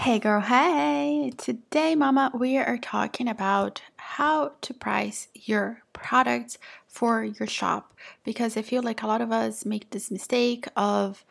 Hey girl, hey! Today, mama, we are talking about how to price your products for your shop because I feel like a lot of us make this mistake of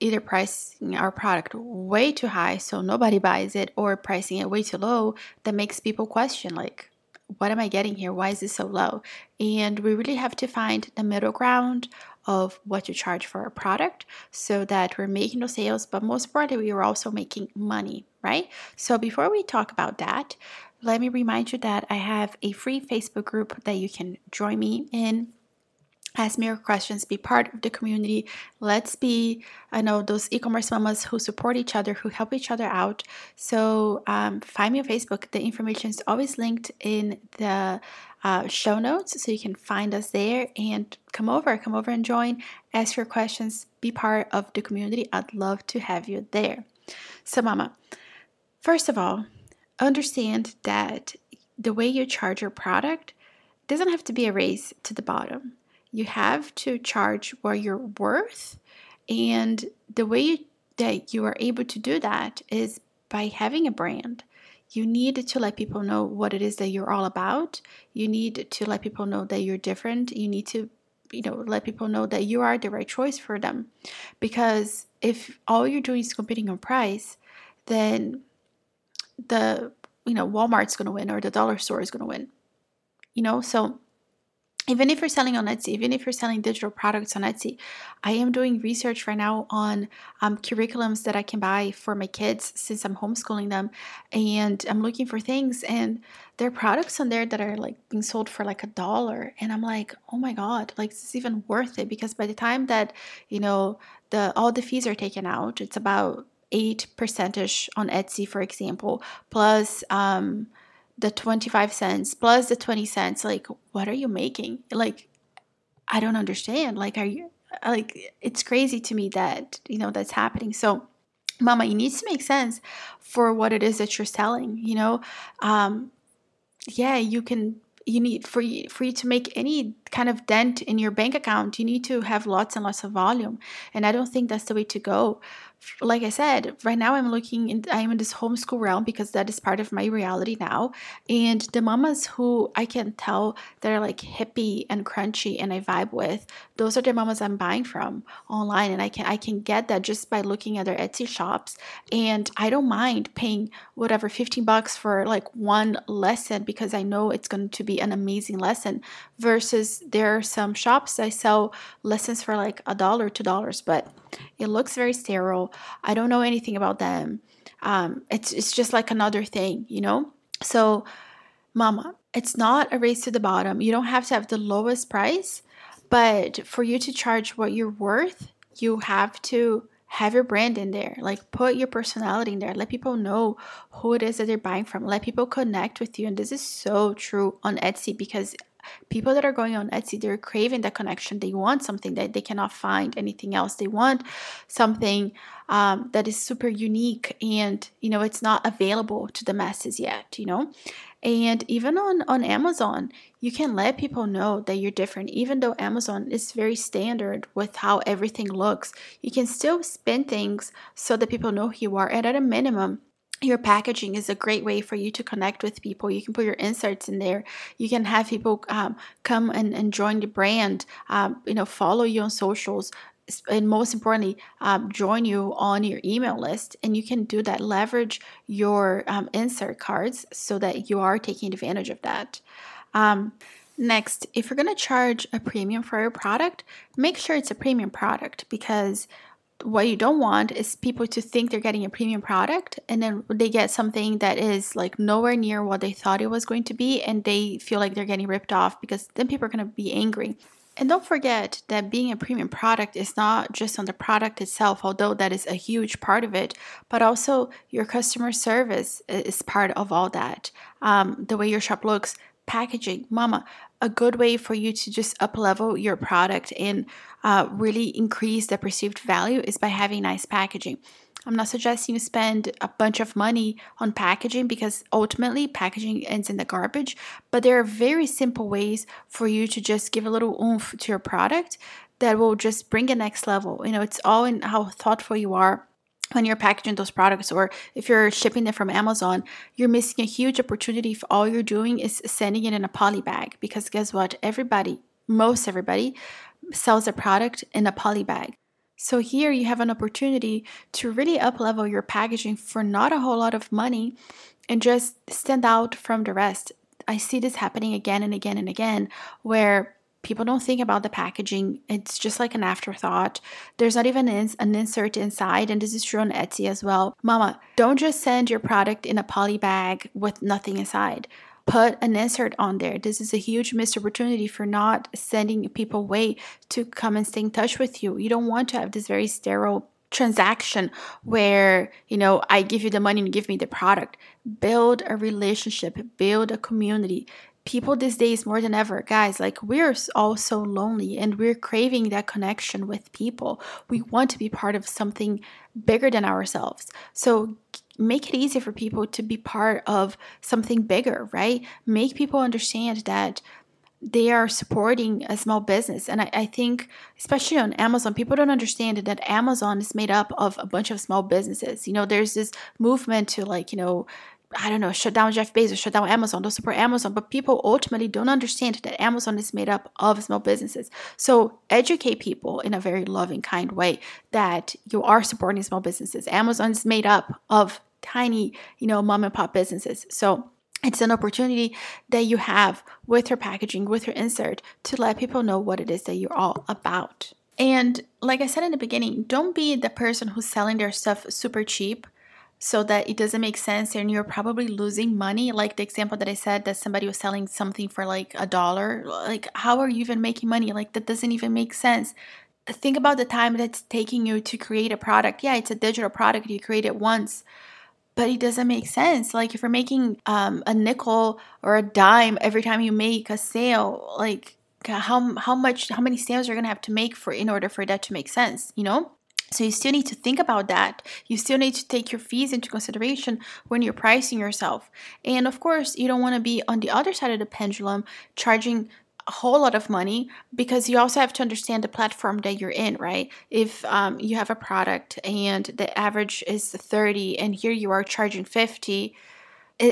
either pricing our product way too high so nobody buys it or pricing it way too low that makes people question like what am I getting here? Why is this so low? And we really have to find the middle ground of what you charge for a product so that we're making those sales, but most importantly, we are also making money, right? So before we talk about that, let me remind you that I have a free Facebook group that you can join me in ask me your questions, be part of the community. Let's be, I know, those e commerce mamas who support each other, who help each other out. So um, find me on Facebook. The information is always linked in the uh, show notes, so you can find us there and come over, come over and join, ask your questions, be part of the community. I'd love to have you there. So, Mama, first of all, understand that the way you charge your product doesn't have to be a race to the bottom you have to charge what you're worth. And the way that you are able to do that is by having a brand. You need to let people know what it is that you're all about. You need to let people know that you're different. You need to you know let people know that you are the right choice for them because if all you're doing is competing on price then the you know walmart's going to win or the dollar store is going to win you know so even if you're selling on Etsy, even if you're selling digital products on Etsy, I am doing research right now on um, curriculums that I can buy for my kids since I'm homeschooling them. And I'm looking for things, and there are products on there that are like being sold for like a dollar. And I'm like, oh my God, like this is even worth it because by the time that, you know, the all the fees are taken out, it's about eight percentage on Etsy, for example, plus um the 25 cents plus the 20 cents like what are you making? Like i don't understand. Like are you like it's crazy to me that you know that's happening. So mama it needs to make sense for what it is that you're selling you know? Um yeah you can you need for you for you to make any kind of dent in your bank account you need to have lots and lots of volume and i don't think that's the way to go like I said, right now I'm looking in, I'm in this homeschool realm because that is part of my reality now. And the mamas who I can tell that are like hippie and crunchy and I vibe with, those are the mamas I'm buying from online. And I can I can get that just by looking at their Etsy shops. And I don't mind paying whatever 15 bucks for like one lesson because I know it's going to be an amazing lesson. Versus there are some shops I sell lessons for like a dollar, two dollars, but it looks very sterile. I don't know anything about them. Um, it's it's just like another thing, you know. So, mama, it's not a race to the bottom. You don't have to have the lowest price, but for you to charge what you're worth, you have to have your brand in there like put your personality in there let people know who it is that they're buying from let people connect with you and this is so true on etsy because people that are going on Etsy, they're craving that connection. They want something that they cannot find anything else. They want something um, that is super unique and, you know, it's not available to the masses yet, you know? And even on, on Amazon, you can let people know that you're different. Even though Amazon is very standard with how everything looks, you can still spin things so that people know who you are. And at a minimum, your packaging is a great way for you to connect with people. You can put your inserts in there. You can have people um, come and, and join the brand, um, you know, follow you on socials, and most importantly, um, join you on your email list. And you can do that, leverage your um, insert cards so that you are taking advantage of that. Um, next, if you're going to charge a premium for your product, make sure it's a premium product because what you don't want is people to think they're getting a premium product and then they get something that is like nowhere near what they thought it was going to be and they feel like they're getting ripped off because then people are going to be angry. And don't forget that being a premium product is not just on the product itself, although that is a huge part of it, but also your customer service is part of all that. Um, the way your shop looks, packaging, mama, a good way for you to just up level your product and uh, really increase the perceived value is by having nice packaging. I'm not suggesting you spend a bunch of money on packaging because ultimately packaging ends in the garbage, but there are very simple ways for you to just give a little oomph to your product that will just bring a next level. You know, it's all in how thoughtful you are when you're packaging those products or if you're shipping them from Amazon, you're missing a huge opportunity if all you're doing is sending it in a poly bag. Because guess what? Everybody, most everybody, sells a product in a poly bag. So here you have an opportunity to really up level your packaging for not a whole lot of money and just stand out from the rest. I see this happening again and again and again where people don't think about the packaging. It's just like an afterthought. There's not even an insert inside, and this is true on Etsy as well. Mama, don't just send your product in a poly bag with nothing inside. Put an insert on there. This is a huge missed opportunity for not sending people away to come and stay in touch with you. You don't want to have this very sterile transaction where you know i give you the money and you give me the product build a relationship build a community people these days more than ever guys like we're all so lonely and we're craving that connection with people we want to be part of something bigger than ourselves so make it easy for people to be part of something bigger right make people understand that they are supporting a small business. And I, I, think, especially on Amazon, people don't understand that Amazon is made up of a bunch of small businesses. You know, there's this movement to like, you know, I don't know, shut down Jeff Bezos, shut down Amazon, don't support Amazon. But people ultimately don't understand that Amazon is made up of small businesses. So educate people in a very loving, kind way that you are supporting small businesses. Amazon is made up of tiny, you know, mom and pop businesses. So it's an opportunity that you have with your packaging, with your insert, to let people know what it is that you're all about. And like I said in the beginning, don't be the person who's selling their stuff super cheap so that it doesn't make sense and you're probably losing money. Like the example that i said that somebody was selling something for like a dollar like how are you even making money? Like that doesn't even make sense. Think about the time that's taking you to create a product. Yeah it's a digital product. You create it once but it doesn't make sense. Like if you're making um, a nickel or a dime every time you make a sale like how how much how many sales you're gonna have to make for in order for that to make sense you know so you still need to think about that. You still need to take your fees into consideration when you're pricing yourself. And of course, you don't want to be on the other side of the pendulum charging a whole lot of money because you also have to understand the platform that you're in, right? If um, you have a product and the average is 30 and here you are charging 50,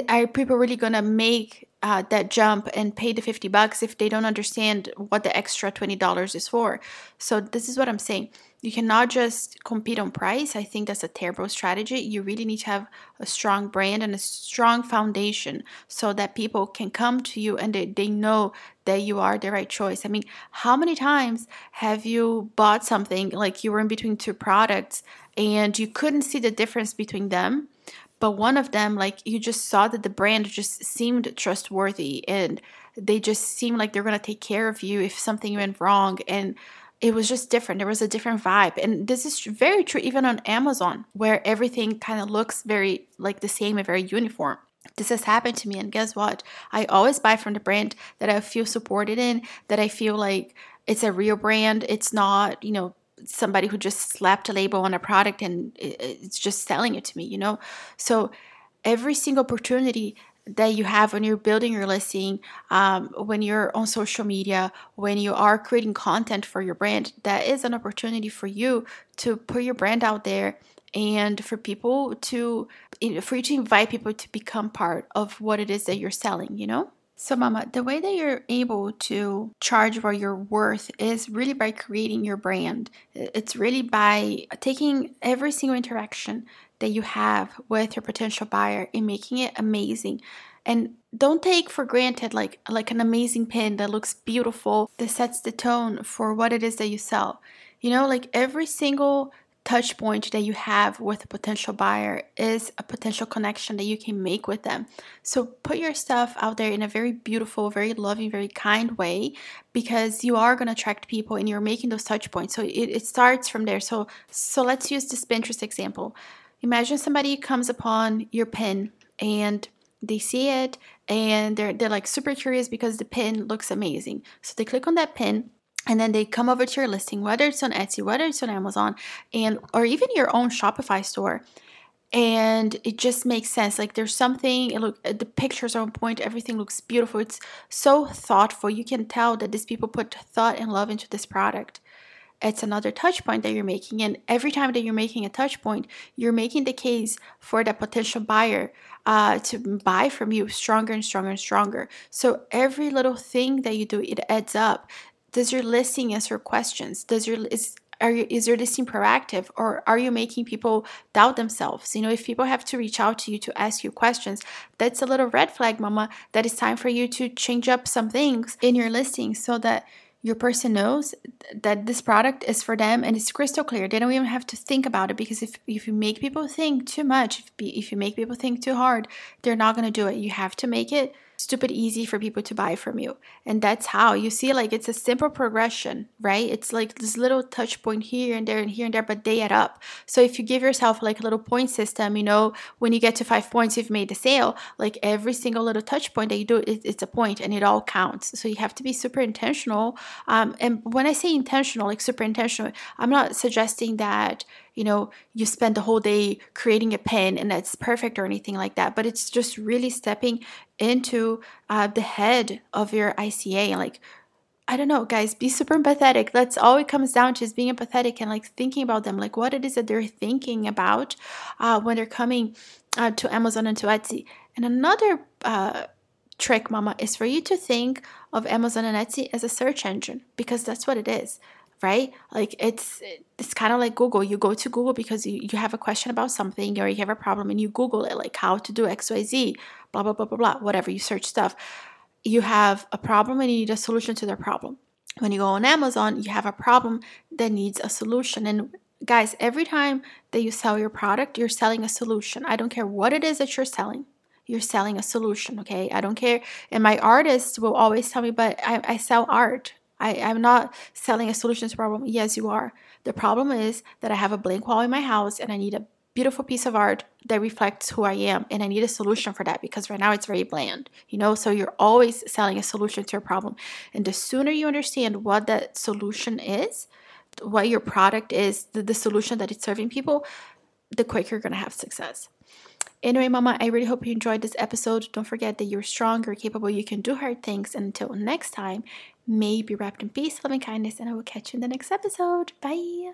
are people really going to make uh, that jump and pay the 50 bucks if they don't understand what the extra $20 is for. So this is what I'm saying. You cannot just compete on price. I think that's a terrible strategy. You really need to have a strong brand and a strong foundation so that people can come to you and they, they know that you are the right choice. I mean, how many times have you bought something like you were in between two products and you couldn't see the difference between them? but one of them like you just saw that the brand just seemed trustworthy and they just seemed like they're going to take care of you if something went wrong and it was just different. There was a different vibe. And this is very true even on amazon where everything kind of looks very like the same and very uniform. This has happened to me and guess what? I always buy from the brand that i feel supported in that i feel like it's a real brand. It's not you know somebody who just slapped a label on a product and it's just selling it to me, you know? So every single opportunity that you have when you're building your listing, um, when you're on social media, when you are creating content for your brand, that is an opportunity for you to put your brand out there and for people to, for you to invite people to become part of what it is that you're selling, you know? So, Mama, the way that you're able to charge for your worth is really by creating your brand. It's really by taking every single interaction that you have with your potential buyer and making it amazing. And don't take for granted like like an amazing pin that looks beautiful that sets the tone for what it is that you sell. You know, like every single touch point that you have with a potential buyer is a potential connection that you can make with them. So put your stuff out there in a very beautiful, very loving, very kind way because you are going to attract people and you're making those touch points. So it, it starts from there. So so let's use this Pinterest example. Imagine somebody comes upon your pin and they see it and they're they're like super curious because the pin looks amazing. So they click on that pin and then they come over to your listing whether it's on etsy whether it's on amazon and or even your own shopify store and it just makes sense like there's something look the pictures are on point everything looks beautiful it's so thoughtful you can tell that these people put thought and love into this product it's another touch point that you're making. And every time that you're making a touch point, you're making the case for that potential buyer uh, to buy from you stronger and stronger and stronger. So every little thing that you do, it adds up. Does your listing answer questions? Does your is are you, is your listing proactive or are you making people doubt themselves? You know, if people have to reach out to you to ask you questions, that's a little red flag, mama. That it's time for you to change up some things in your listing so that your person knows that this product is for them and it's crystal clear. They don't even have to think about it because if, if you make people think too much, if, if you make people think too hard, they're not going to do it. You have to make it stupid easy for people to buy from you. And that's how you see like it's a simple progression, right? It's like this little touch point here and there and here and there, but they add up. So if you give yourself like a little point system, you know, when you get to five points, you've made the sale, like every single little touch point that you do, it, it's a point and it all counts. So you have to be super intentional. Um, and when I say intentional, like super intentional, I'm not suggesting that you know you spend the whole day creating a pin and that's perfect or anything like that but it's just really stepping into uh, the head of your ica like I don't know, guys, be super empathetic. That's all it comes down to is being empathetic and like thinking about them, like what it is that they're thinking about uh, when they're coming uh, to Amazon and to Etsy. And another uh, trick, mama, is for you to think of Amazon and Etsy as a search engine because that's what it is right? Like it's it's kind of like Google. You go to Google because you, you have a question about something or you have a problem and you Google it, like how to do XYZ, blah, blah, blah, blah, blah, whatever. You search stuff. You have a problem and you need a solution to their problem. When you go on Amazon, you have a problem that needs a solution. And guys, every time that you sell your product, you're selling a solution. I don't care what it is that you're selling you're selling a solution okay i don't care and my artists will always tell me but i, I sell art I, I'm not selling a solution to a problem. Yes, you are. The problem is that I have a blank wall in my house and I need a beautiful piece of art that reflects who I am and I need a solution for that because right now it's very bland, you know? So you're always selling a solution to your problem. And the sooner you understand what that solution is, what your product is, the, the solution that it's serving people, the quicker you're to have success. Anyway, Mama, I really hope you enjoyed this episode. Don't forget that you're strong, you're capable, you can do hard things. And until next time, may be wrapped in peace, love, and kindness, and I will catch you in the next episode. Bye.